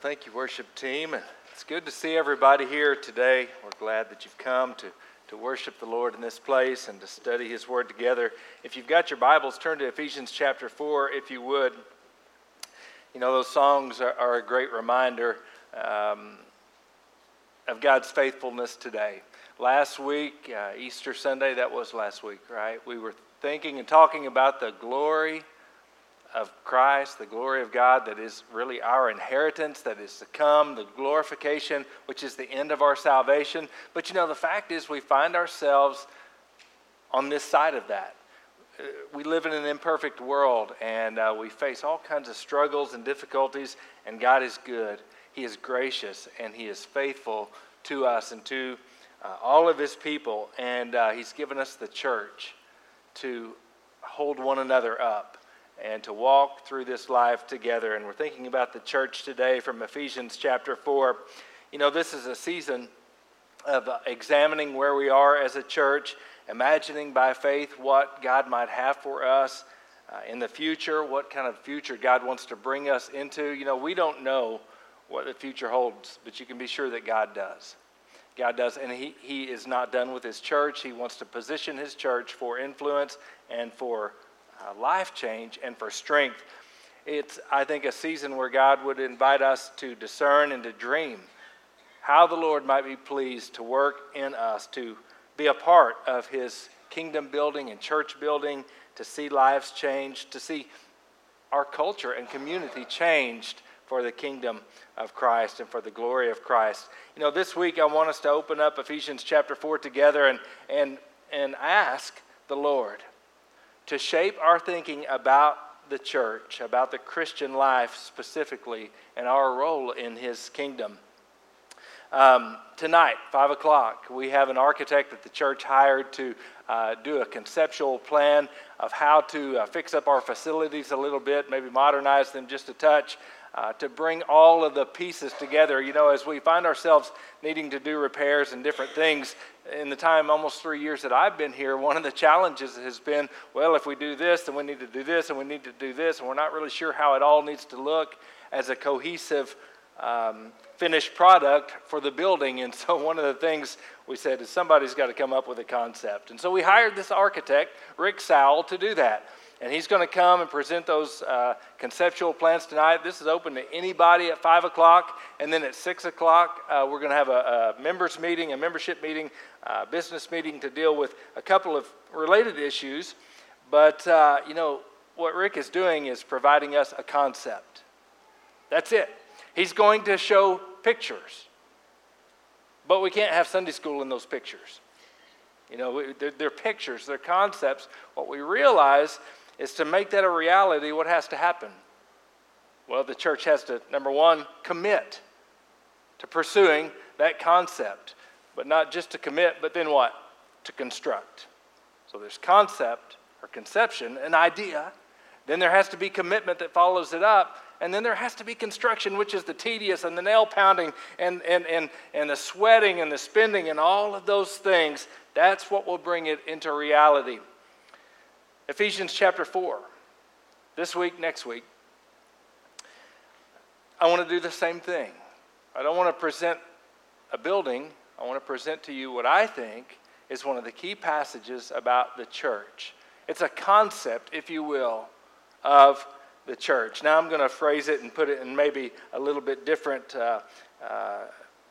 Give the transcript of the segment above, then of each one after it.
thank you, worship team. It's good to see everybody here today. We're glad that you've come to, to worship the Lord in this place and to study His Word together. If you've got your Bibles, turn to Ephesians chapter 4, if you would. You know, those songs are, are a great reminder um, of God's faithfulness today. Last week, uh, Easter Sunday, that was last week, right? We were thinking and talking about the glory of Christ, the glory of God that is really our inheritance, that is to come, the glorification, which is the end of our salvation. But you know, the fact is, we find ourselves on this side of that. Uh, we live in an imperfect world and uh, we face all kinds of struggles and difficulties, and God is good. He is gracious and He is faithful to us and to uh, all of His people. And uh, He's given us the church to hold one another up and to walk through this life together. And we're thinking about the church today from Ephesians chapter 4. You know, this is a season of examining where we are as a church, imagining by faith what God might have for us uh, in the future, what kind of future God wants to bring us into. You know, we don't know what the future holds, but you can be sure that God does. God does, and he, he is not done with His church. He wants to position His church for influence and for uh, life change and for strength. It's, I think, a season where God would invite us to discern and to dream how the Lord might be pleased to work in us, to be a part of His kingdom building and church building, to see lives changed, to see our culture and community changed for the kingdom of Christ and for the glory of Christ. You know, this week I want us to open up Ephesians chapter 4 together and, and, and ask the Lord to shape our thinking about the church, about the Christian life specifically, and our role in his kingdom. Um, tonight, 5 o'clock, we have an architect that the church hired to uh, do a conceptual plan of how to uh, fix up our facilities a little bit, maybe modernize them just a touch uh, to bring all of the pieces together. You know, as we find ourselves needing to do repairs and different things, in the time, almost three years that I've been here, one of the challenges has been well, if we do this, then we need to do this, and we need to do this, and we're not really sure how it all needs to look as a cohesive um, finished product for the building. And so, one of the things we said is somebody's got to come up with a concept. And so, we hired this architect, Rick Sowell, to do that. And he's going to come and present those uh, conceptual plans tonight. This is open to anybody at 5 o'clock. And then at 6 o'clock, uh, we're going to have a, a, members meeting, a membership meeting, a uh, business meeting to deal with a couple of related issues. But, uh, you know, what Rick is doing is providing us a concept. That's it. He's going to show pictures. But we can't have Sunday school in those pictures. You know, they're, they're pictures, they're concepts. What we realize is to make that a reality, what has to happen? Well, the church has to, number one, commit to pursuing that concept. But not just to commit, but then what? To construct. So there's concept or conception, an idea. Then there has to be commitment that follows it up. And then there has to be construction, which is the tedious and the nail pounding and, and, and, and the sweating and the spending and all of those things. That's what will bring it into reality. Ephesians chapter 4. This week, next week, I want to do the same thing. I don't want to present a building, I want to present to you what I think is one of the key passages about the church. It's a concept, if you will, of the church. Now I'm going to phrase it and put it in maybe a little bit different uh, uh,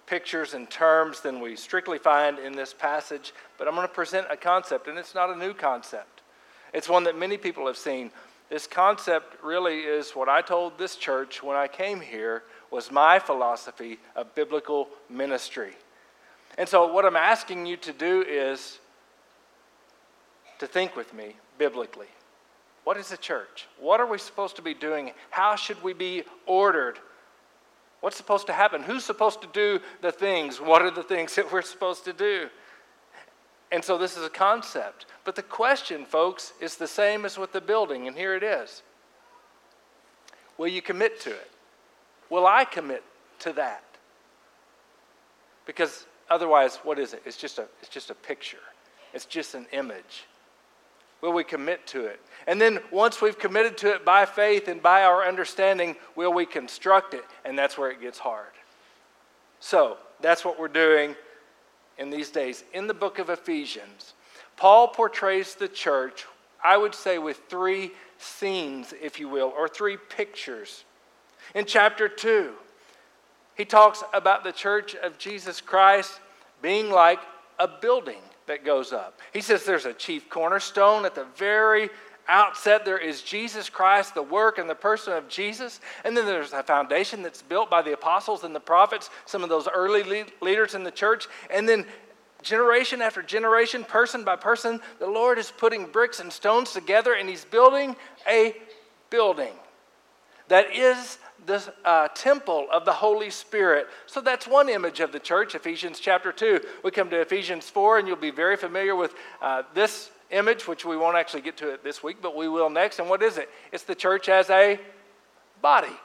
pictures and terms than we strictly find in this passage, but I'm going to present a concept, and it's not a new concept. It's one that many people have seen. This concept really is what I told this church when I came here was my philosophy of biblical ministry. And so what I'm asking you to do is to think with me biblically. What is a church? What are we supposed to be doing? How should we be ordered? What's supposed to happen? Who's supposed to do the things? What are the things that we're supposed to do? And so this is a concept. But the question, folks, is the same as with the building, and here it is Will you commit to it? Will I commit to that? Because otherwise, what is it? It's just a, it's just a picture, it's just an image. Will we commit to it? And then once we've committed to it by faith and by our understanding, will we construct it? And that's where it gets hard. So that's what we're doing in these days. In the book of Ephesians, Paul portrays the church, I would say, with three scenes, if you will, or three pictures. In chapter 2, he talks about the church of Jesus Christ being like a building that goes up. He says there's a chief cornerstone at the very outset. There is Jesus Christ, the work and the person of Jesus. And then there's a foundation that's built by the apostles and the prophets, some of those early leaders in the church. And then generation after generation, person by person, the Lord is putting bricks and stones together and He's building a building that is the uh, temple of the Holy Spirit. So that's one image of the church, Ephesians chapter 2. We come to Ephesians 4, and you'll be very familiar with uh, this image, which we won't actually get to it this week, but we will next. And what is it? It's the church as a body.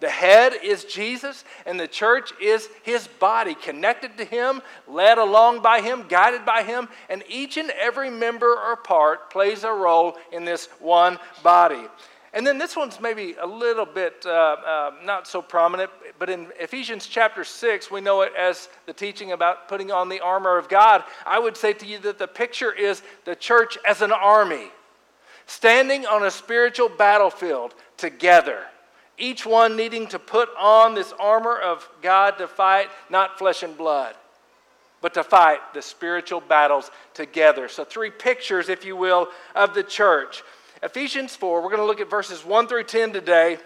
The head is Jesus, and the church is his body, connected to him, led along by him, guided by him, and each and every member or part plays a role in this one body. And then this one's maybe a little bit uh, uh, not so prominent, but in Ephesians chapter 6, we know it as the teaching about putting on the armor of God. I would say to you that the picture is the church as an army, standing on a spiritual battlefield together, each one needing to put on this armor of God to fight not flesh and blood, but to fight the spiritual battles together. So, three pictures, if you will, of the church. Ephesians 4, we're going to look at verses 1 through 10 today.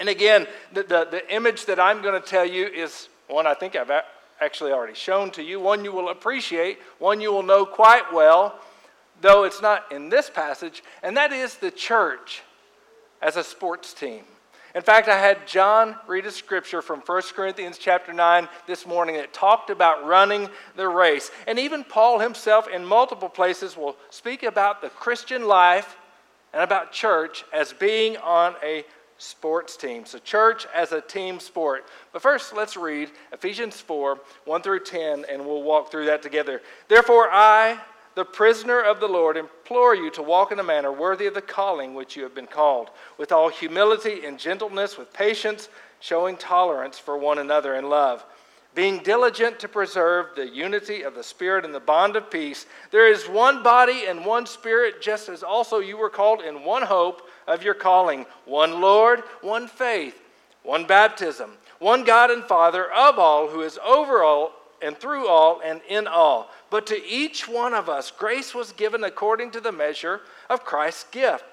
And again, the, the, the image that I'm going to tell you is one I think I've actually already shown to you, one you will appreciate, one you will know quite well, though it's not in this passage, and that is the church as a sports team. In fact, I had John read a scripture from 1 Corinthians chapter 9 this morning that talked about running the race. And even Paul himself, in multiple places, will speak about the Christian life and about church as being on a sports team. So, church as a team sport. But first, let's read Ephesians 4 1 through 10, and we'll walk through that together. Therefore, I, the prisoner of the Lord, implore you to walk in a manner worthy of the calling which you have been called, with all humility and gentleness, with patience, showing tolerance for one another in love being diligent to preserve the unity of the Spirit and the bond of peace. There is one body and one Spirit, just as also you were called in one hope of your calling one Lord, one faith, one baptism, one God and Father of all, who is over all and through all and in all. But to each one of us, grace was given according to the measure of Christ's gift.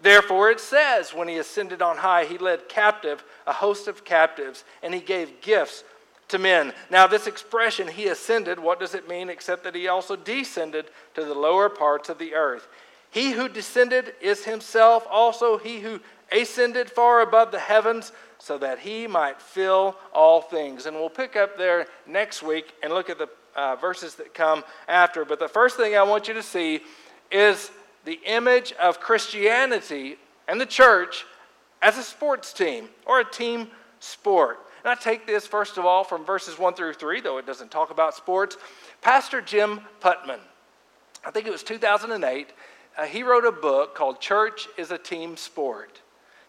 Therefore, it says, when he ascended on high, he led captive a host of captives, and he gave gifts to men. Now, this expression, he ascended, what does it mean except that he also descended to the lower parts of the earth? He who descended is himself also he who ascended far above the heavens so that he might fill all things. And we'll pick up there next week and look at the uh, verses that come after. But the first thing I want you to see is the image of Christianity and the church as a sports team or a team sport. And I take this, first of all, from verses 1 through 3, though it doesn't talk about sports. Pastor Jim Putman, I think it was 2008, uh, he wrote a book called Church is a Team Sport.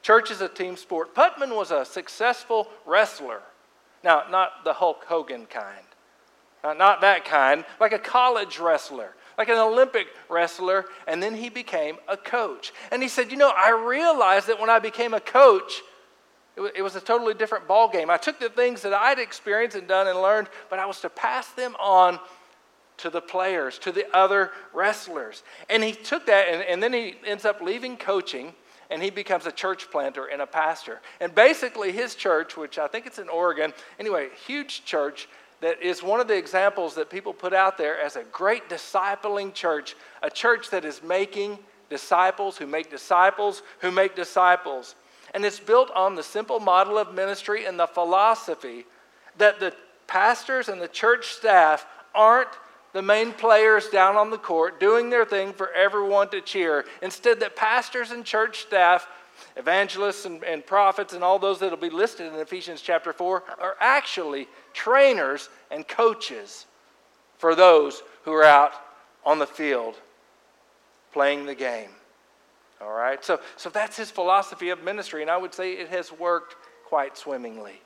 Church is a team sport. Putman was a successful wrestler. Now, not the Hulk Hogan kind, not, not that kind, like a college wrestler like an Olympic wrestler, and then he became a coach. And he said, You know, I realized that when I became a coach, it was a totally different ball game. I took the things that I'd experienced and done and learned, but I was to pass them on to the players, to the other wrestlers. And he took that, and, and then he ends up leaving coaching, and he becomes a church planter and a pastor. And basically, his church, which I think it's in Oregon, anyway, huge church that is one of the examples that people put out there as a great discipling church, a church that is making disciples who make disciples who make disciples. And it's built on the simple model of ministry and the philosophy that the pastors and the church staff aren't the main players down on the court doing their thing for everyone to cheer. Instead, that pastors and church staff, evangelists and, and prophets, and all those that will be listed in Ephesians chapter 4 are actually trainers and coaches for those who are out on the field. playing the game. All right? So, so that's his philosophy of ministry, and I would say it has worked quite swimmingly.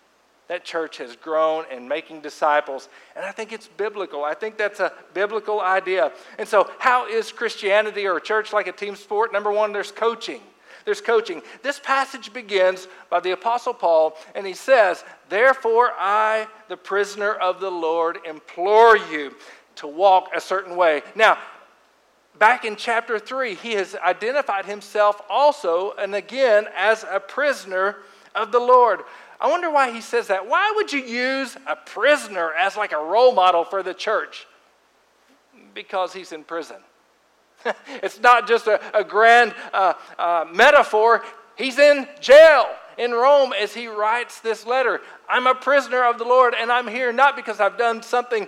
That church has grown and making disciples, and I think it's biblical. I think that's a biblical idea. And so, how is Christianity or a church like a team sport? Number one, there's coaching. There's coaching. This passage begins by the Apostle Paul, and he says, Therefore, I, the prisoner of the Lord, implore you to walk a certain way. Now, back in chapter 3, he has identified himself also and again as a prisoner of the Lord. I wonder why he says that. Why would you use a prisoner as like a role model for the church? Because he's in prison. it's not just a, a grand uh, uh, metaphor. He's in jail in Rome as he writes this letter. I'm a prisoner of the Lord, and I'm here not because I've done something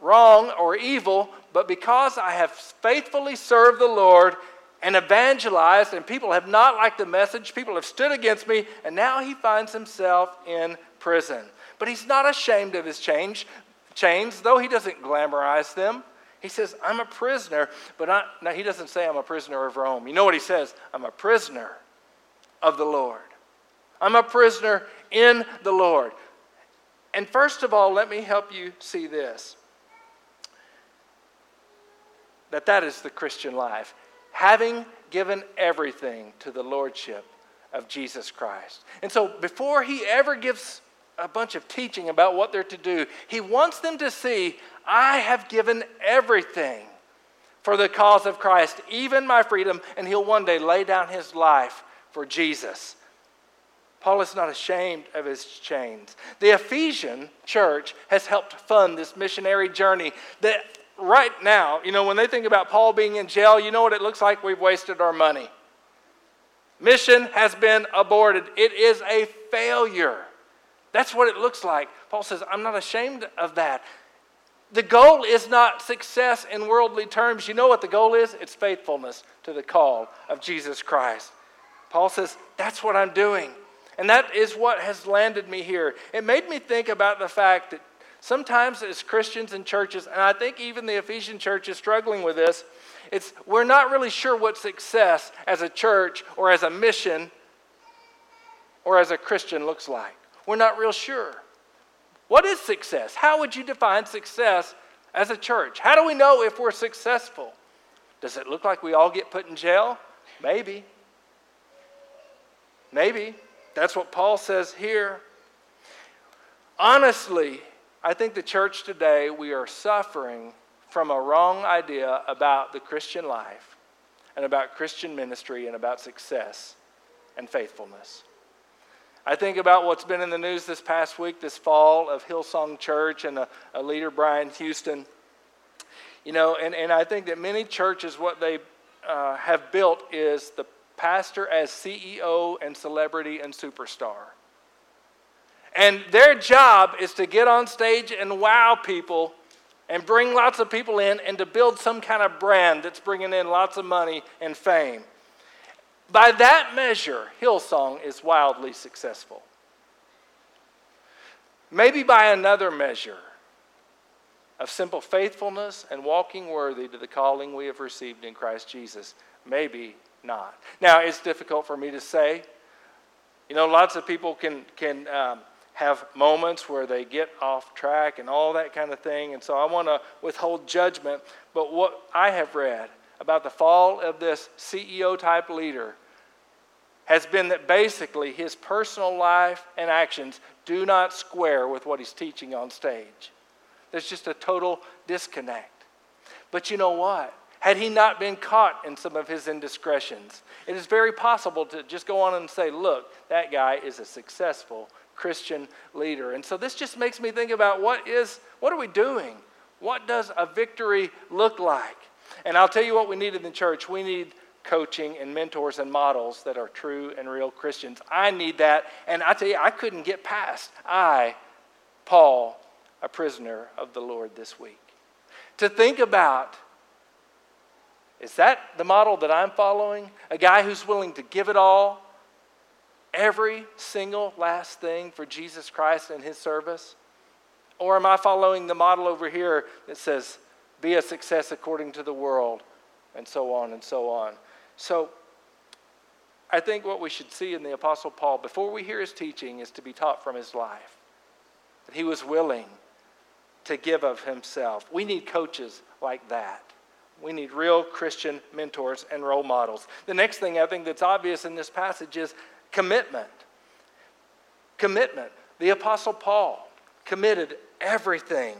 wrong or evil, but because I have faithfully served the Lord and evangelized, and people have not liked the message, people have stood against me, and now he finds himself in prison. But he's not ashamed of his change, chains, though he doesn't glamorize them. He says, I'm a prisoner, but I, now he doesn't say I'm a prisoner of Rome. You know what he says? I'm a prisoner of the Lord. I'm a prisoner in the Lord. And first of all, let me help you see this that that is the Christian life. Having given everything to the lordship of Jesus Christ. And so before he ever gives a bunch of teaching about what they're to do, he wants them to see, I have given everything for the cause of Christ, even my freedom, and he'll one day lay down his life for Jesus. Paul is not ashamed of his chains. The Ephesian church has helped fund this missionary journey that right now, you know, when they think about Paul being in jail, you know what it looks like? We've wasted our money. Mission has been aborted, it is a failure. That's what it looks like. Paul says, I'm not ashamed of that. The goal is not success in worldly terms. You know what the goal is? It's faithfulness to the call of Jesus Christ. Paul says, That's what I'm doing. And that is what has landed me here. It made me think about the fact that sometimes as Christians and churches, and I think even the Ephesian church is struggling with this, it's we're not really sure what success as a church or as a mission or as a Christian looks like. We're not real sure. What is success? How would you define success as a church? How do we know if we're successful? Does it look like we all get put in jail? Maybe. Maybe. That's what Paul says here. Honestly, I think the church today, we are suffering from a wrong idea about the Christian life and about Christian ministry and about success and faithfulness. I think about what's been in the news this past week, this fall of Hillsong Church and a, a leader, Brian Houston. You know, and, and I think that many churches, what they uh, have built is the pastor as CEO and celebrity and superstar. And their job is to get on stage and wow people and bring lots of people in and to build some kind of brand that's bringing in lots of money and fame. By that measure, Hillsong is wildly successful. Maybe by another measure of simple faithfulness and walking worthy to the calling we have received in Christ Jesus, maybe not. Now, it's difficult for me to say. You know, lots of people can, can um, have moments where they get off track and all that kind of thing. And so I want to withhold judgment. But what I have read about the fall of this CEO type leader has been that basically his personal life and actions do not square with what he's teaching on stage. There's just a total disconnect. But you know what? Had he not been caught in some of his indiscretions, it is very possible to just go on and say, look, that guy is a successful Christian leader. And so this just makes me think about what is what are we doing? What does a victory look like? And I'll tell you what we need in the church. We need coaching and mentors and models that are true and real Christians. I need that. And I tell you, I couldn't get past I, Paul, a prisoner of the Lord this week. To think about is that the model that I'm following? A guy who's willing to give it all, every single last thing for Jesus Christ and his service? Or am I following the model over here that says, be a success according to the world, and so on and so on. So I think what we should see in the Apostle Paul before we hear his teaching is to be taught from his life. That he was willing to give of himself. We need coaches like that. We need real Christian mentors and role models. The next thing I think that's obvious in this passage is commitment. Commitment. The Apostle Paul committed everything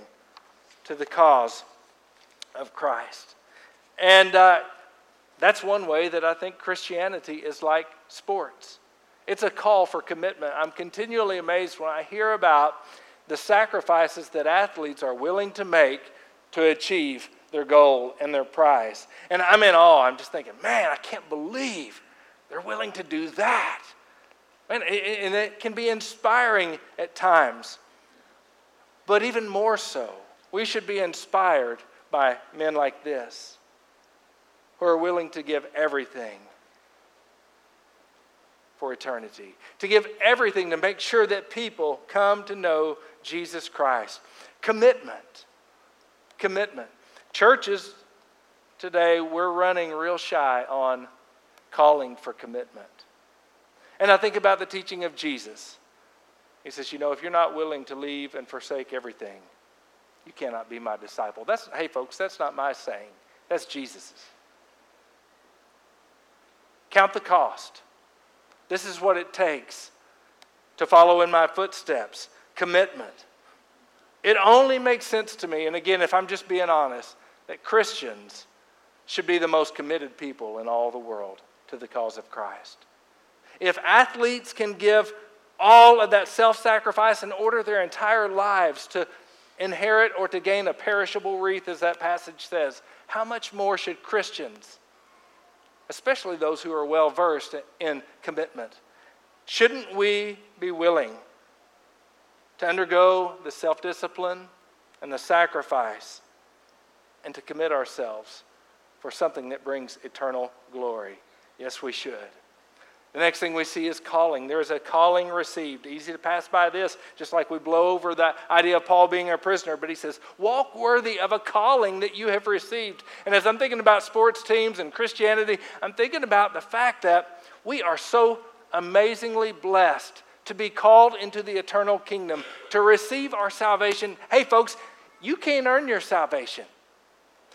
to the cause of Christ. And uh, that's one way that I think Christianity is like sports. It's a call for commitment. I'm continually amazed when I hear about the sacrifices that athletes are willing to make to achieve their goal and their prize. And I'm in awe. I'm just thinking, man, I can't believe they're willing to do that. And it can be inspiring at times. But even more so, we should be inspired by men like this who are willing to give everything for eternity, to give everything to make sure that people come to know Jesus Christ. Commitment. Commitment. Churches today, we're running real shy on calling for commitment. And I think about the teaching of Jesus. He says, You know, if you're not willing to leave and forsake everything, you cannot be my disciple. That's, hey, folks, that's not my saying, that's Jesus's. Count the cost. This is what it takes to follow in my footsteps commitment. It only makes sense to me, and again, if I'm just being honest, that Christians should be the most committed people in all the world to the cause of Christ. If athletes can give all of that self sacrifice and order their entire lives to inherit or to gain a perishable wreath, as that passage says, how much more should Christians, especially those who are well versed in commitment, shouldn't we be willing to undergo the self discipline and the sacrifice and to commit ourselves for something that brings eternal glory? Yes, we should. The next thing we see is calling. There is a calling received. Easy to pass by this, just like we blow over the idea of Paul being a prisoner. But he says, Walk worthy of a calling that you have received. And as I'm thinking about sports teams and Christianity, I'm thinking about the fact that we are so amazingly blessed to be called into the eternal kingdom, to receive our salvation. Hey, folks, you can't earn your salvation.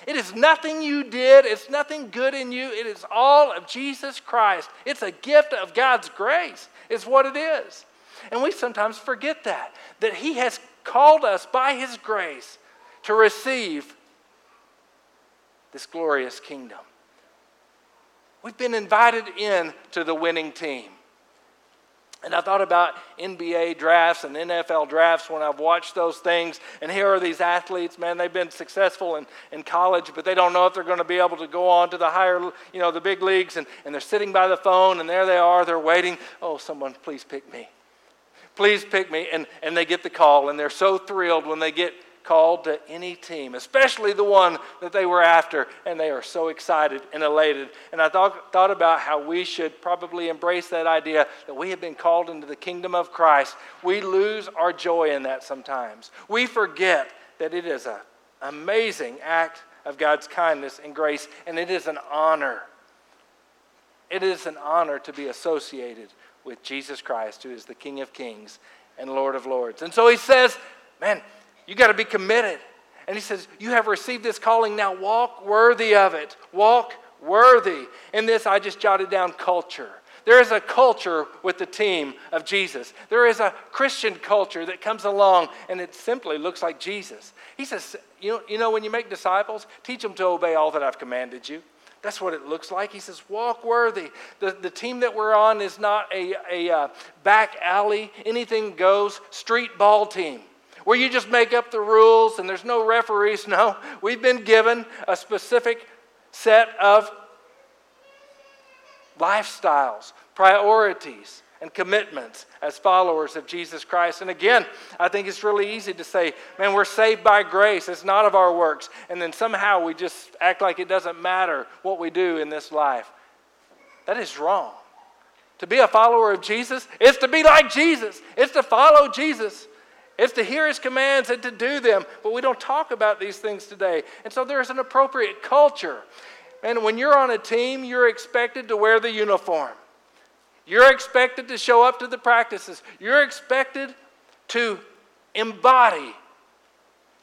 It is nothing you did, it's nothing good in you. It is all of Jesus Christ. It's a gift of God's grace, is what it is. And we sometimes forget that, that He has called us by His grace to receive this glorious kingdom. We've been invited in to the winning team. And I thought about NBA drafts and NFL drafts when I've watched those things. And here are these athletes, man, they've been successful in, in college, but they don't know if they're going to be able to go on to the higher, you know, the big leagues. And, and they're sitting by the phone, and there they are, they're waiting. Oh, someone, please pick me. Please pick me. And, and they get the call, and they're so thrilled when they get called to any team, especially the one that they were after, and they are so excited and elated. And I thought, thought about how we should probably embrace that idea that we have been called into the kingdom of Christ. We lose our joy in that sometimes. We forget that it is an amazing act of God's kindness and grace, and it is an honor. It is an honor to be associated with Jesus Christ, who is the King of Kings and Lord of Lords. And so he says, man, you got to be committed. And he says, You have received this calling, now walk worthy of it. Walk worthy. In this, I just jotted down culture. There is a culture with the team of Jesus. There is a Christian culture that comes along and it simply looks like Jesus. He says, you know, you know, when you make disciples, teach them to obey all that I've commanded you. That's what it looks like. He says, walk worthy. The, the team that we're on is not a, a uh, back alley, anything goes, street ball team where you just make up the rules and there's no referees. No, we've been given a specific set of lifestyles, priorities, and commitments as followers of Jesus Christ. And again, I think it's really easy to say, man, we're saved by grace. It's not of our works. And then somehow we just act like it doesn't matter what we do in this life. That is wrong. To be a follower of Jesus is to be like Jesus, it's to follow Jesus. It's to hear his commands and to do them, but we don't talk about these things today. And so there's an appropriate culture. and when you're on a team, you're expected to wear the uniform. You're expected to show up to the practices. You're expected to embody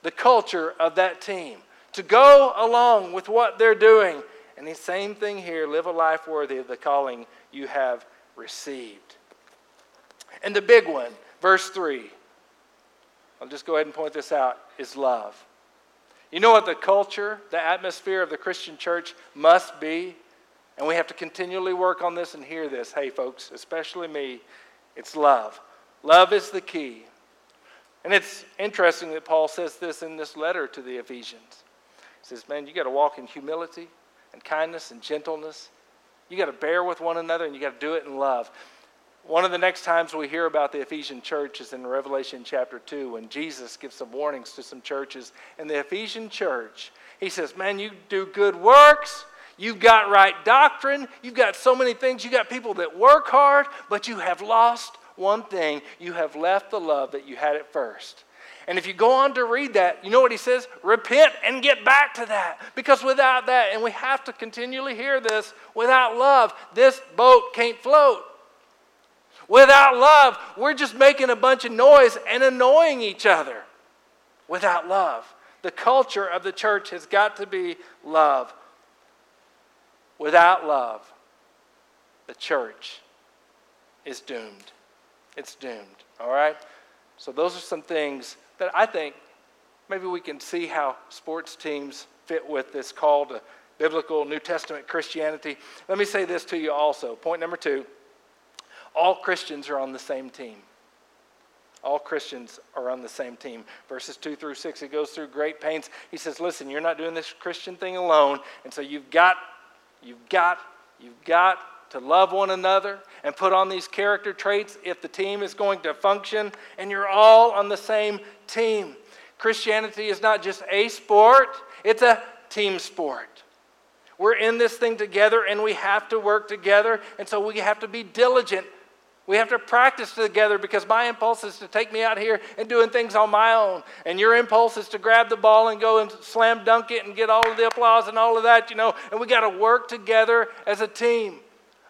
the culture of that team, to go along with what they're doing. And the same thing here live a life worthy of the calling you have received. And the big one, verse 3, I'll just go ahead and point this out, is love. You know what the culture, the atmosphere of the Christian church must be? And we have to continually work on this and hear this. Hey, folks, especially me, it's love. Love is the key. And it's interesting that Paul says this in this letter to the Ephesians. He says, Man, you got to walk in humility and kindness and gentleness. You got to bear with one another and you got to do it in love. One of the next times we hear about the Ephesian church is in Revelation chapter 2 when Jesus gives some warnings to some churches. In the Ephesian church, he says, Man, you do good works. You've got right doctrine. You've got so many things. You've got people that work hard, but you have lost one thing. You have left the love that you had at first. And if you go on to read that, you know what he says? Repent and get back to that. Because without that, and we have to continually hear this, without love, this boat can't float. Without love, we're just making a bunch of noise and annoying each other. Without love, the culture of the church has got to be love. Without love, the church is doomed. It's doomed. All right? So, those are some things that I think maybe we can see how sports teams fit with this call to biblical New Testament Christianity. Let me say this to you also. Point number two all Christians are on the same team. All Christians are on the same team. Verses 2 through 6, he goes through great pains. He says, Listen, you're not doing this Christian thing alone. And so you've got, you've got, you've got to love one another and put on these character traits if the team is going to function. And you're all on the same team. Christianity is not just a sport, it's a team sport. We're in this thing together and we have to work together. And so we have to be diligent we have to practice together because my impulse is to take me out here and doing things on my own. And your impulse is to grab the ball and go and slam dunk it and get all of the applause and all of that, you know. And we got to work together as a team,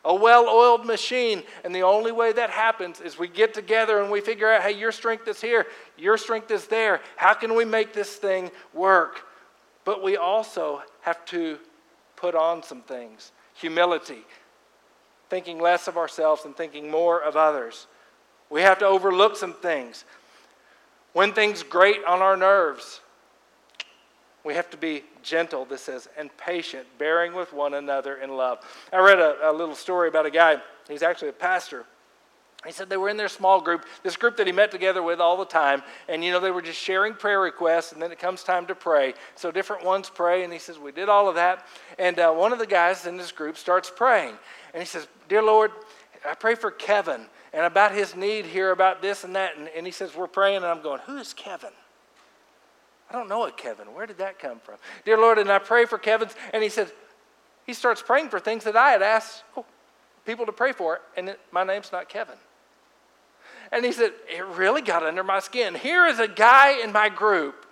a well oiled machine. And the only way that happens is we get together and we figure out hey, your strength is here, your strength is there. How can we make this thing work? But we also have to put on some things humility thinking less of ourselves and thinking more of others. We have to overlook some things. When things grate on our nerves, we have to be gentle, this says, and patient, bearing with one another in love. I read a, a little story about a guy, he's actually a pastor. He said they were in their small group, this group that he met together with all the time, and you know, they were just sharing prayer requests, and then it comes time to pray. So different ones pray, and he says, We did all of that. And uh, one of the guys in this group starts praying, and he says, Dear Lord, I pray for Kevin and about his need here, about this and that. And, and he says, We're praying, and I'm going, Who is Kevin? I don't know a Kevin. Where did that come from? Dear Lord, and I pray for Kevin's, and he says, He starts praying for things that I had asked people to pray for, and it, my name's not Kevin. And he said, It really got under my skin. Here is a guy in my group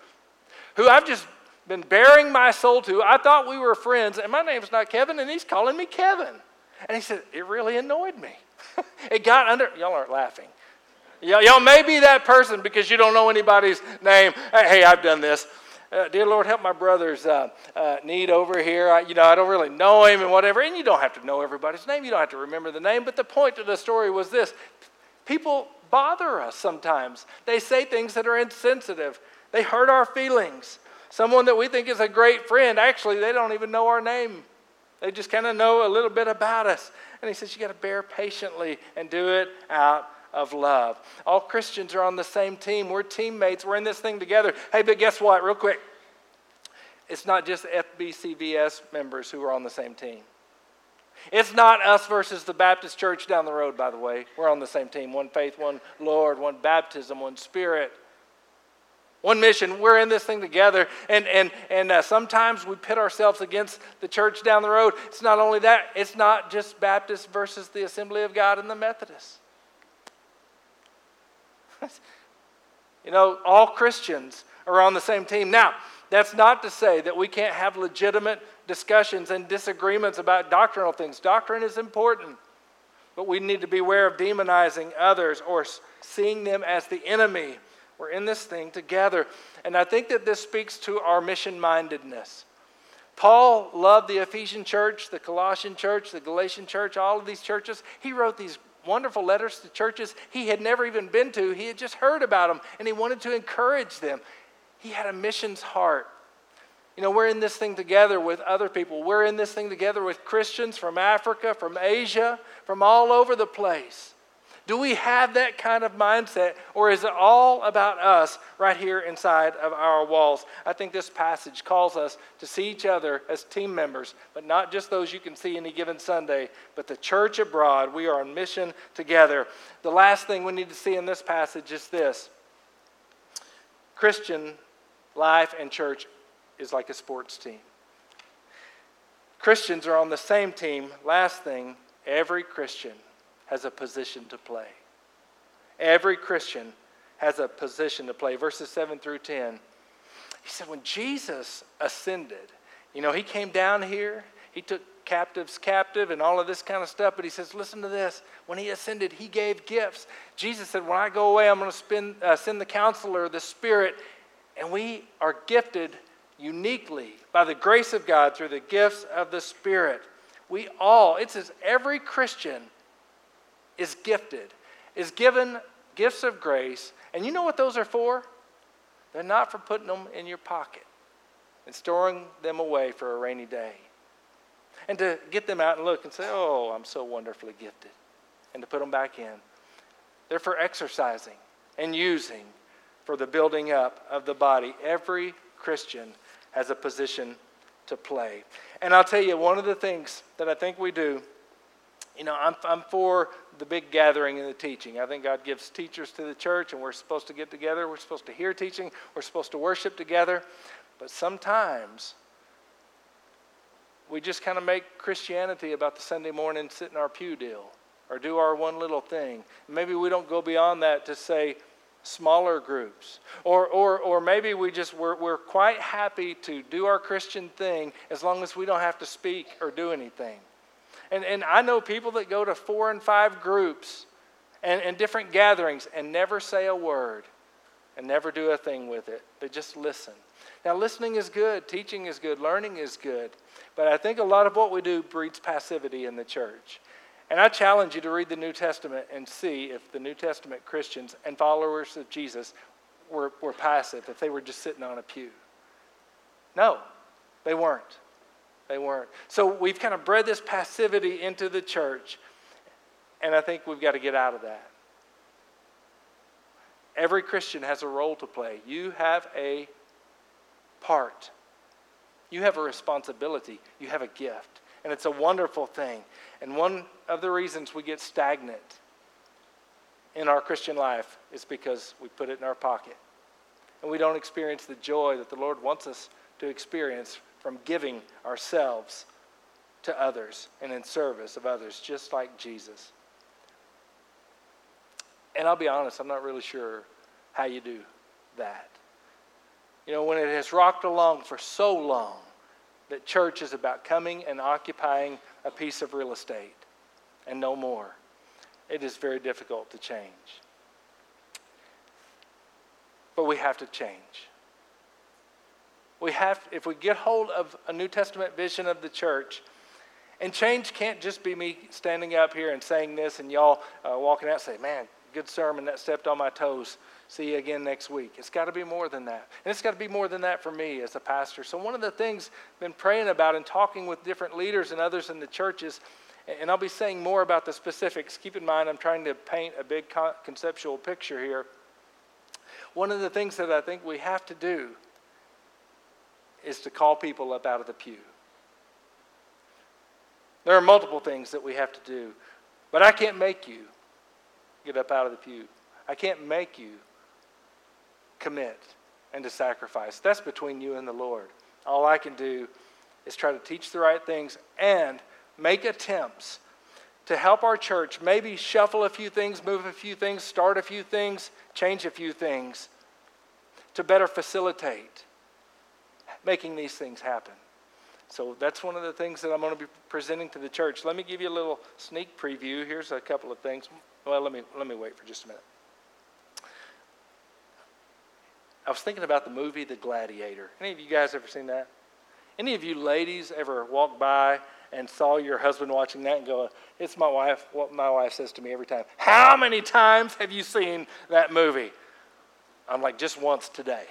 who I've just been baring my soul to. I thought we were friends, and my name's not Kevin, and he's calling me Kevin. And he said, It really annoyed me. it got under, y'all aren't laughing. Y'all, y'all may be that person because you don't know anybody's name. Hey, I've done this. Uh, dear Lord, help my brother's uh, uh, need over here. I, you know, I don't really know him and whatever. And you don't have to know everybody's name. You don't have to remember the name. But the point of the story was this people bother us sometimes. They say things that are insensitive, they hurt our feelings. Someone that we think is a great friend, actually, they don't even know our name. They just kind of know a little bit about us. And he says, You got to bear patiently and do it out of love. All Christians are on the same team. We're teammates. We're in this thing together. Hey, but guess what? Real quick. It's not just FBCVS members who are on the same team. It's not us versus the Baptist church down the road, by the way. We're on the same team one faith, one Lord, one baptism, one spirit one mission. We're in this thing together. And, and, and uh, sometimes we pit ourselves against the church down the road. It's not only that, it's not just Baptist versus the Assembly of God and the Methodists. You know, all Christians are on the same team. Now, that's not to say that we can't have legitimate discussions and disagreements about doctrinal things. Doctrine is important, but we need to beware of demonizing others or seeing them as the enemy. We're in this thing together. And I think that this speaks to our mission mindedness. Paul loved the Ephesian church, the Colossian church, the Galatian church, all of these churches. He wrote these wonderful letters to churches he had never even been to. He had just heard about them and he wanted to encourage them. He had a missions heart. You know, we're in this thing together with other people. We're in this thing together with Christians from Africa, from Asia, from all over the place. Do we have that kind of mindset, or is it all about us right here inside of our walls? I think this passage calls us to see each other as team members, but not just those you can see any given Sunday, but the church abroad. We are on mission together. The last thing we need to see in this passage is this Christian life and church is like a sports team. Christians are on the same team. Last thing, every Christian has a position to play. Every Christian has a position to play. Verses 7 through 10. He said, when Jesus ascended, you know, he came down here, he took captives captive and all of this kind of stuff, but he says, listen to this. When he ascended, he gave gifts. Jesus said, when I go away, I'm going to spend, uh, send the counselor, the Spirit, and we are gifted uniquely by the grace of God through the gifts of the Spirit. We all, it says every Christian is gifted, is given gifts of grace. And you know what those are for? They're not for putting them in your pocket and storing them away for a rainy day. And to get them out and look and say, oh, I'm so wonderfully gifted. And to put them back in. They're for exercising and using for the building up of the body. Every Christian has a position to play. And I'll tell you, one of the things that I think we do, you know, I'm, I'm for the big gathering and the teaching. I think God gives teachers to the church, and we're supposed to get together. We're supposed to hear teaching. We're supposed to worship together. But sometimes we just kind of make Christianity about the Sunday morning sit in our pew deal or do our one little thing. Maybe we don't go beyond that to say, smaller groups. Or, or, or maybe we just, we're, we're quite happy to do our Christian thing as long as we don't have to speak or do anything. And, and I know people that go to four and five groups and, and different gatherings and never say a word and never do a thing with it. They just listen. Now, listening is good, teaching is good, learning is good. But I think a lot of what we do breeds passivity in the church. And I challenge you to read the New Testament and see if the New Testament Christians and followers of Jesus were, were passive, if they were just sitting on a pew. No, they weren't. They weren't. So we've kind of bred this passivity into the church, and I think we've got to get out of that. Every Christian has a role to play. You have a part, you have a responsibility, you have a gift, and it's a wonderful thing. And one of the reasons we get stagnant in our Christian life is because we put it in our pocket. And we don't experience the joy that the Lord wants us to experience from giving ourselves to others and in service of others, just like Jesus. And I'll be honest, I'm not really sure how you do that. You know, when it has rocked along for so long that church is about coming and occupying a piece of real estate and no more. It is very difficult to change. But we have to change. We have, if we get hold of a New Testament vision of the church, and change can't just be me standing up here and saying this and y'all uh, walking out and say, man, good sermon that stepped on my toes. See you again next week. It's got to be more than that. And it's got to be more than that for me as a pastor. So, one of the things I've been praying about and talking with different leaders and others in the churches, and I'll be saying more about the specifics. Keep in mind, I'm trying to paint a big conceptual picture here. One of the things that I think we have to do is to call people up out of the pew. There are multiple things that we have to do, but I can't make you get up out of the pew. I can't make you commit and to sacrifice. That's between you and the Lord. All I can do is try to teach the right things and make attempts to help our church maybe shuffle a few things, move a few things, start a few things, change a few things to better facilitate making these things happen. So that's one of the things that I'm going to be presenting to the church. Let me give you a little sneak preview. Here's a couple of things. Well, let me let me wait for just a minute. I was thinking about the movie The Gladiator. Any of you guys ever seen that? Any of you ladies ever walked by and saw your husband watching that and go, It's my wife, what my wife says to me every time. How many times have you seen that movie? I'm like, just once today.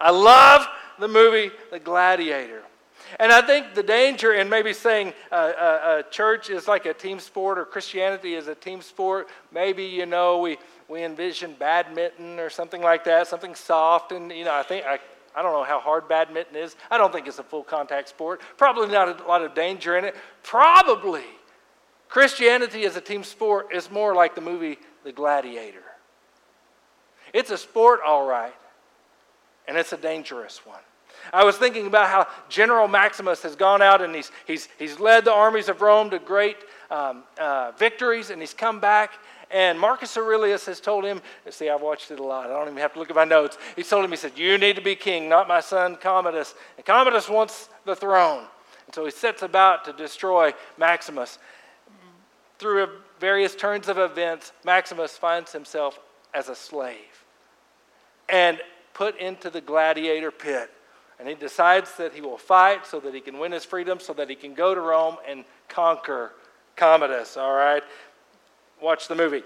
I love the movie The Gladiator. And I think the danger in maybe saying uh, uh, a church is like a team sport or Christianity is a team sport, maybe, you know, we, we envision badminton or something like that, something soft. And, you know, I think, I, I don't know how hard badminton is. I don't think it's a full contact sport. Probably not a lot of danger in it. Probably Christianity as a team sport is more like the movie The Gladiator. It's a sport, all right, and it's a dangerous one. I was thinking about how General Maximus has gone out and he's, he's, he's led the armies of Rome to great um, uh, victories, and he's come back. And Marcus Aurelius has told him, see, I've watched it a lot. I don't even have to look at my notes. He told him, he said, You need to be king, not my son Commodus. And Commodus wants the throne. And so he sets about to destroy Maximus. Through various turns of events, Maximus finds himself as a slave and put into the gladiator pit. And he decides that he will fight so that he can win his freedom, so that he can go to Rome and conquer Commodus, all right? Watch the movie.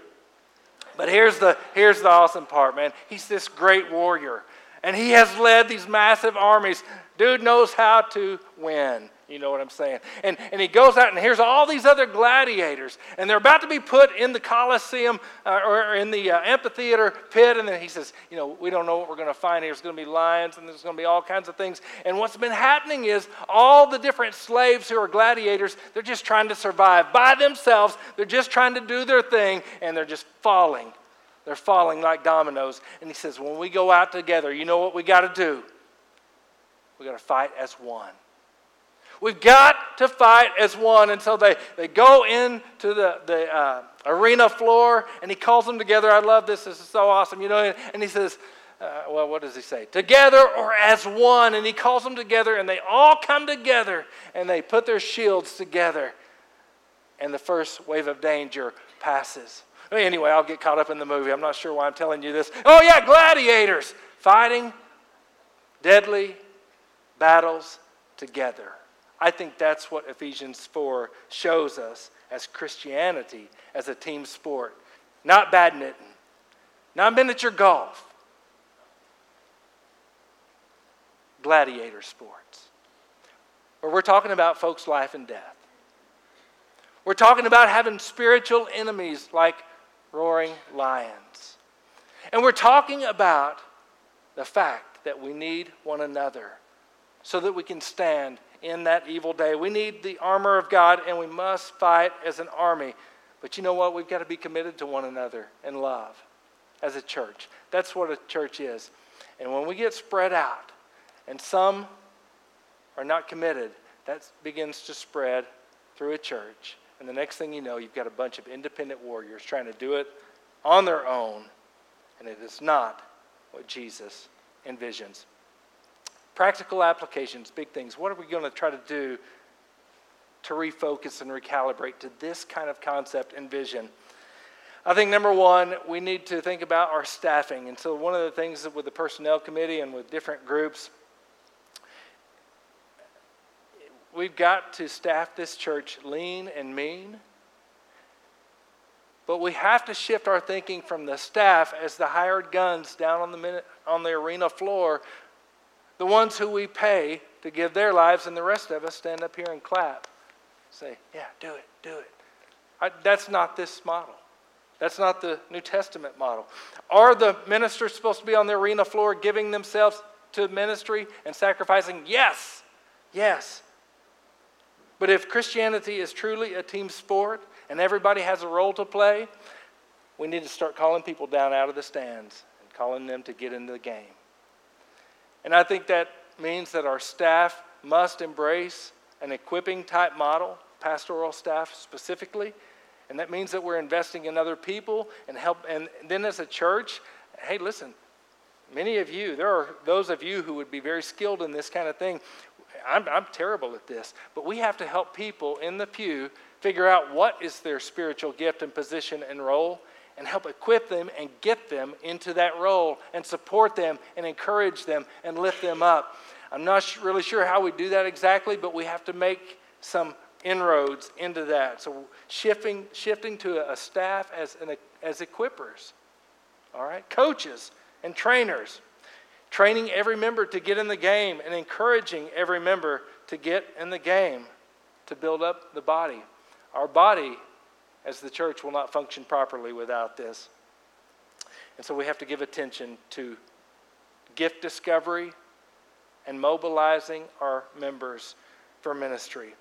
But here's the, here's the awesome part, man. He's this great warrior, and he has led these massive armies. Dude knows how to win. You know what I'm saying? And, and he goes out, and here's all these other gladiators, and they're about to be put in the Colosseum uh, or in the uh, amphitheater pit. And then he says, You know, we don't know what we're going to find here. There's going to be lions, and there's going to be all kinds of things. And what's been happening is all the different slaves who are gladiators, they're just trying to survive by themselves. They're just trying to do their thing, and they're just falling. They're falling like dominoes. And he says, When we go out together, you know what we got to do? We got to fight as one. We've got to fight as one. And so they, they go into the, the uh, arena floor and he calls them together. I love this. This is so awesome. You know, and, he says, uh, well, what does he say? Together or as one. And he calls them together and they all come together and they put their shields together. And the first wave of danger passes. Anyway, I'll get caught up in the movie. I'm not sure why I'm telling you this. Oh, yeah, gladiators fighting deadly battles together. I think that's what Ephesians 4 shows us as Christianity as a team sport. Not badminton, not miniature golf, gladiator sports. Where we're talking about folks' life and death. We're talking about having spiritual enemies like roaring lions. And we're talking about the fact that we need one another so that we can stand in that evil day. We need the armor of God and we must fight as an army. But you know what? We've got to be committed to one another in love as a church. That's what a church is. And when we get spread out and some are not committed, that begins to spread through a church. And the next thing you know, you've got a bunch of independent warriors trying to do it on their own. And it is not what Jesus envisions. Practical applications, big things. What are we going to try to do to refocus and recalibrate to this kind of concept and vision? I think number one, we need to think about our staffing. And so, one of the things with the personnel committee and with different groups, we've got to staff this church lean and mean. But we have to shift our thinking from the staff as the hired guns down on the, on the arena floor the ones who we pay to give their lives, and the rest of us stand up here and clap. Say, yeah, do it, do it. I, that's not this model. That's not the New Testament model. Are the ministers supposed to be on the arena floor giving themselves to ministry and sacrificing? Yes, yes. But if Christianity is truly a team sport and everybody has a role to play, we need to start calling people down out of the stands and calling them to get into the game. And I think that means that our staff must embrace an equipping type model, pastoral staff specifically. And that means that we're investing in other people and help. And then as a church, hey, listen, Many of you, there are those of you who would be very skilled in this kind of thing. I'm, I'm terrible at this, but we have to help people in the pew figure out what is their spiritual gift and position and role and help equip them and get them into that role and support them and encourage them and lift them up. I'm not really sure how we do that exactly, but we have to make some inroads into that. So shifting, shifting to a staff as, an, as equippers, all right, coaches and trainers, training every member to get in the game and encouraging every member to get in the game to build up the body. Our body, as the church, will not function properly without this. And so we have to give attention to gift discovery and mobilizing our members for ministry.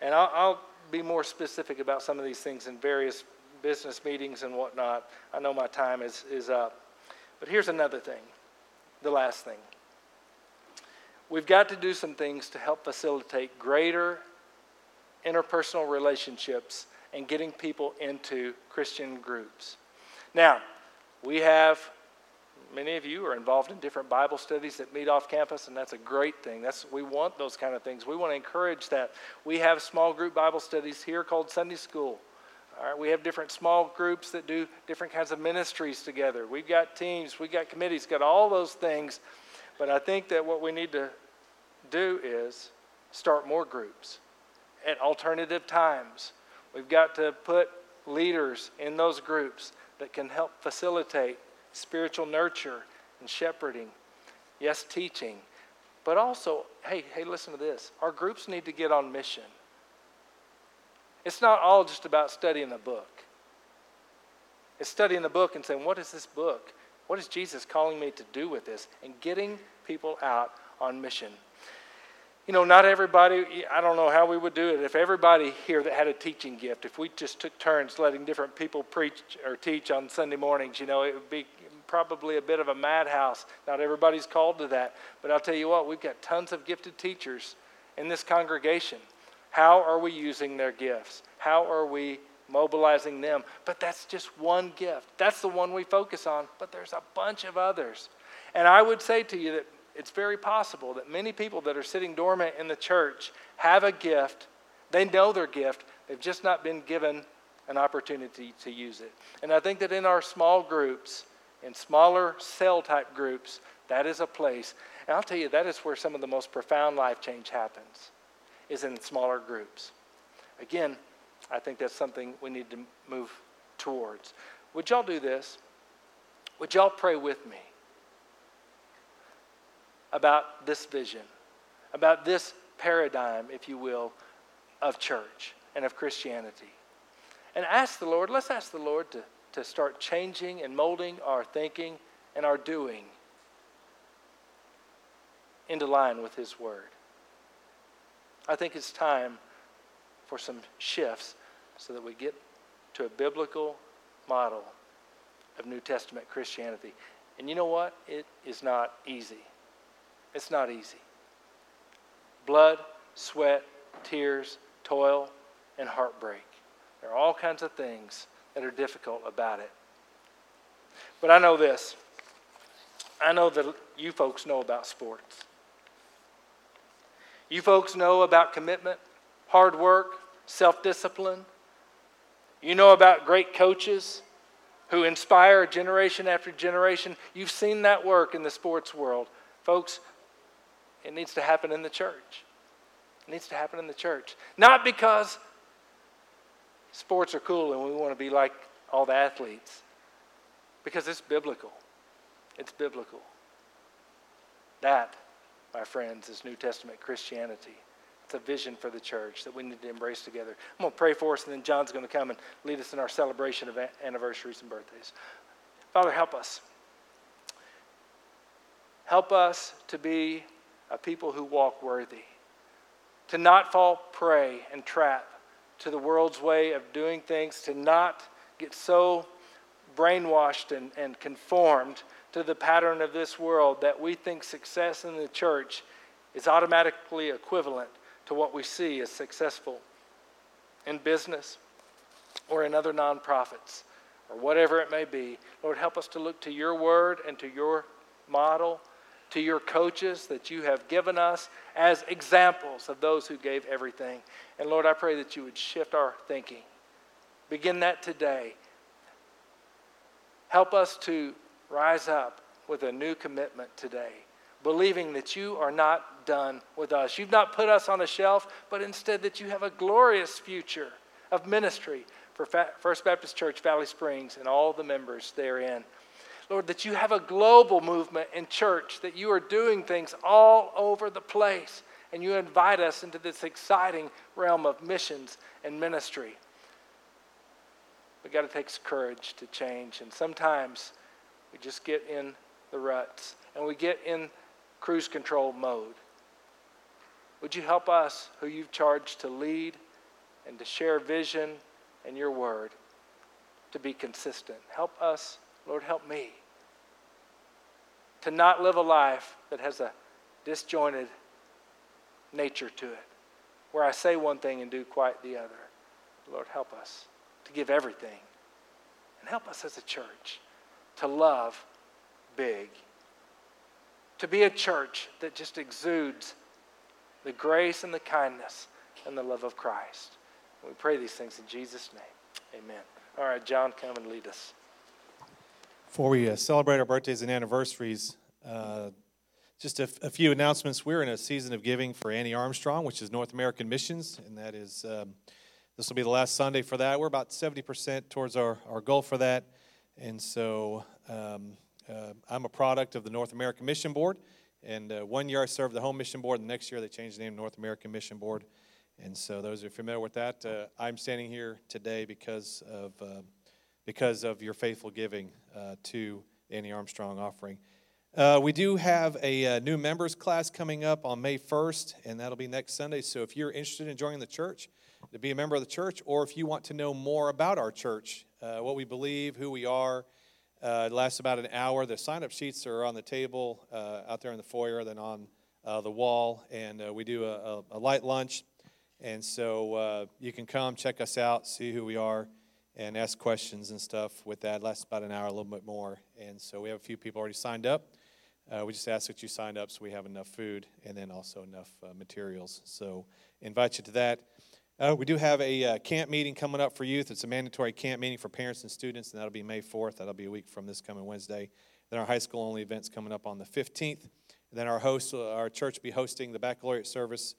And I'll, I'll, be more specific about some of these things in various business meetings and whatnot. I know my time is, is up. But here's another thing the last thing. We've got to do some things to help facilitate greater interpersonal relationships and getting people into Christian groups. Now, we have many of you are involved in different Bible studies that meet off campus, and that's a great thing. That's we want those kind of things. We want to encourage that. We have small group Bible studies here called Sunday School. All right, we have different small groups that do different kinds of ministries together. We've got teams, we've got committees, got all those things. But I think that what we need to do is start more groups at alternative times. We've got to put leaders in those groups that can help facilitate spiritual nurture and shepherding. Yes, teaching. But also, hey, hey, listen to this. Our groups need to get on mission. It's not all just about studying the book. It's studying the book and saying, what is this book? What is Jesus calling me to do with this? And getting people out on mission you know, not everybody, I don't know how we would do it. If everybody here that had a teaching gift, if we just took turns letting different people preach or teach on Sunday mornings, you know, it would be probably a bit of a madhouse. Not everybody's called to that. But I'll tell you what, we've got tons of gifted teachers in this congregation. How are we using their gifts? How are we mobilizing them? But that's just one gift. That's the one we focus on, but there's a bunch of others. And I would say to you that it's very possible that many people that are sitting dormant in the church have a gift. They know their gift, they've just not been given an opportunity to use it. And I think that in our small groups, in smaller cell type groups, that is a place. And I'll tell you, that is where some of the most profound life change happens, is in smaller groups. Again, I think that's something we need to move towards. Would y'all do this? Would y'all pray with me? About this vision, about this paradigm, if you will, of church and of Christianity. And ask the Lord, let's ask the Lord to, to start changing and molding our thinking and our doing into line with His Word. I think it's time for some shifts so that we get to a biblical model of New Testament Christianity. And you know what? It is not easy. It's not easy. Blood, sweat, tears, toil, and heartbreak. There are all kinds of things that are difficult about it. But I know this. I know that you folks know about sports. You folks know about commitment, hard work, self discipline. You know about great coaches who inspire generation after generation. You've seen that work in the sports world. Folks, it needs to happen in the church. It needs to happen in the church. Not because sports are cool and we want to be like all the athletes, because it's biblical. It's biblical. That, my friends, is New Testament Christianity. It's a vision for the church that we need to embrace together. I'm going to pray for us, and then John's going to come and lead us in our celebration of anniversaries and birthdays. Father, help us. Help us to be a people who walk worthy, to not fall prey and trap to the world's way of doing things, to not get so brainwashed and, and conformed to the pattern of this world that we think success in the church is automatically equivalent to what we see as successful in business or in other nonprofits or whatever it may be. Lord, help us to look to your word and to your model, to your coaches that you have given us as examples of those who gave everything. And Lord, I pray that you would shift our thinking. Begin that today. Help us to rise up with a new commitment today, believing that you are not done with us. You've not put us on a shelf, but instead that you have a glorious future of ministry for First Baptist Church Valley Springs and all the members therein. Lord, that you have a global movement in church, that you are doing things all over the place, and you invite us into this exciting realm of missions and ministry. We got to take courage to change, and sometimes we just get in the ruts and we get in cruise control mode. Would you help us, who you've charged to lead and to share vision and your word, to be consistent? Help us, Lord, help me to not live a life that has a disjointed nature to it, where I say one thing and do quite the other. Lord, help us to give everything. And help us as a church to love big. To be a church that just exudes the grace and the kindness and the love of Christ. we pray these things in Jesus' name. Amen. All right, John, come and lead us. Before we uh, celebrate our birthdays and anniversaries, uh, just a, f- a few announcements. We're in a season of giving for Annie Armstrong, which is North American Missions, and that is um, this will be the last Sunday for that. We're about 70% towards our, our goal for that. And so um, uh, I'm a product of the North American Mission Board. And uh, one year I served the Home Mission Board, and the next year they changed the name North American Mission Board. And so those who are familiar with that, uh, I'm standing here today because of uh, because of your faithful giving uh, to Annie Armstrong offering. Uh, we do have a, a, uh, new members class coming up on May 1st, and that'll be next Sunday. So if you're interested in joining the church, to be a member of the church, or if you want to know more about our church, uh, what we believe, who we are, uh, it lasts about an hour. The sign up sheets are on the table uh, out there in the foyer, then on uh, the wall, and we do a, a, light lunch. And so you can come, check us out, see who we are and ask questions and stuff with that. It lasts about an hour, a little bit more. And so we have a few people already signed up. Uh, we just ask that you signed up so we have enough food and then also enough uh, materials. So invite you to that. Uh, we do have a uh, camp meeting coming up for youth. It's a mandatory camp meeting for parents and students, and that'll be May 4th. That'll be a week from this coming Wednesday. Then our high school only events coming up on the 15th. And then our host, uh, our church, will be hosting the baccalaureate service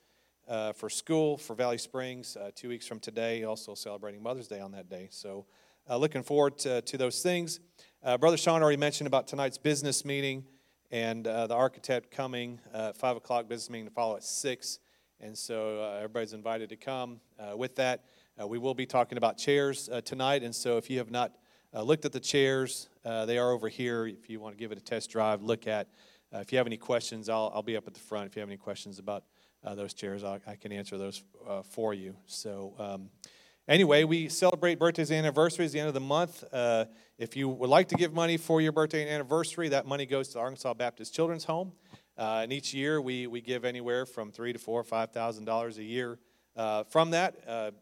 uh, for school for Valley Springs uh, two weeks from today, also celebrating Mother's Day on that day. So, uh, looking forward to, to those things. Uh, Brother Sean already mentioned about tonight's business meeting and uh, the architect coming at 5 o'clock, business meeting to follow at 6. And so, uh, everybody's invited to come with that. we will be talking about chairs tonight. And so, if you have not looked at the chairs, they are over here. If you want to give it a test drive, look at. if you have any questions, I'll, I'll be up at the front if you have any questions about uh, those chairs. I, I, can answer those uh, for you. So, um, anyway, we celebrate birthdays and anniversaries the end of the month. Uh, if you would like to give money for your birthday and anniversary, that money goes to the Arkansas Baptist Children's Home. Uh, and each year we, we give anywhere from three to four, five thousand dollars a year uh, from that. Uh,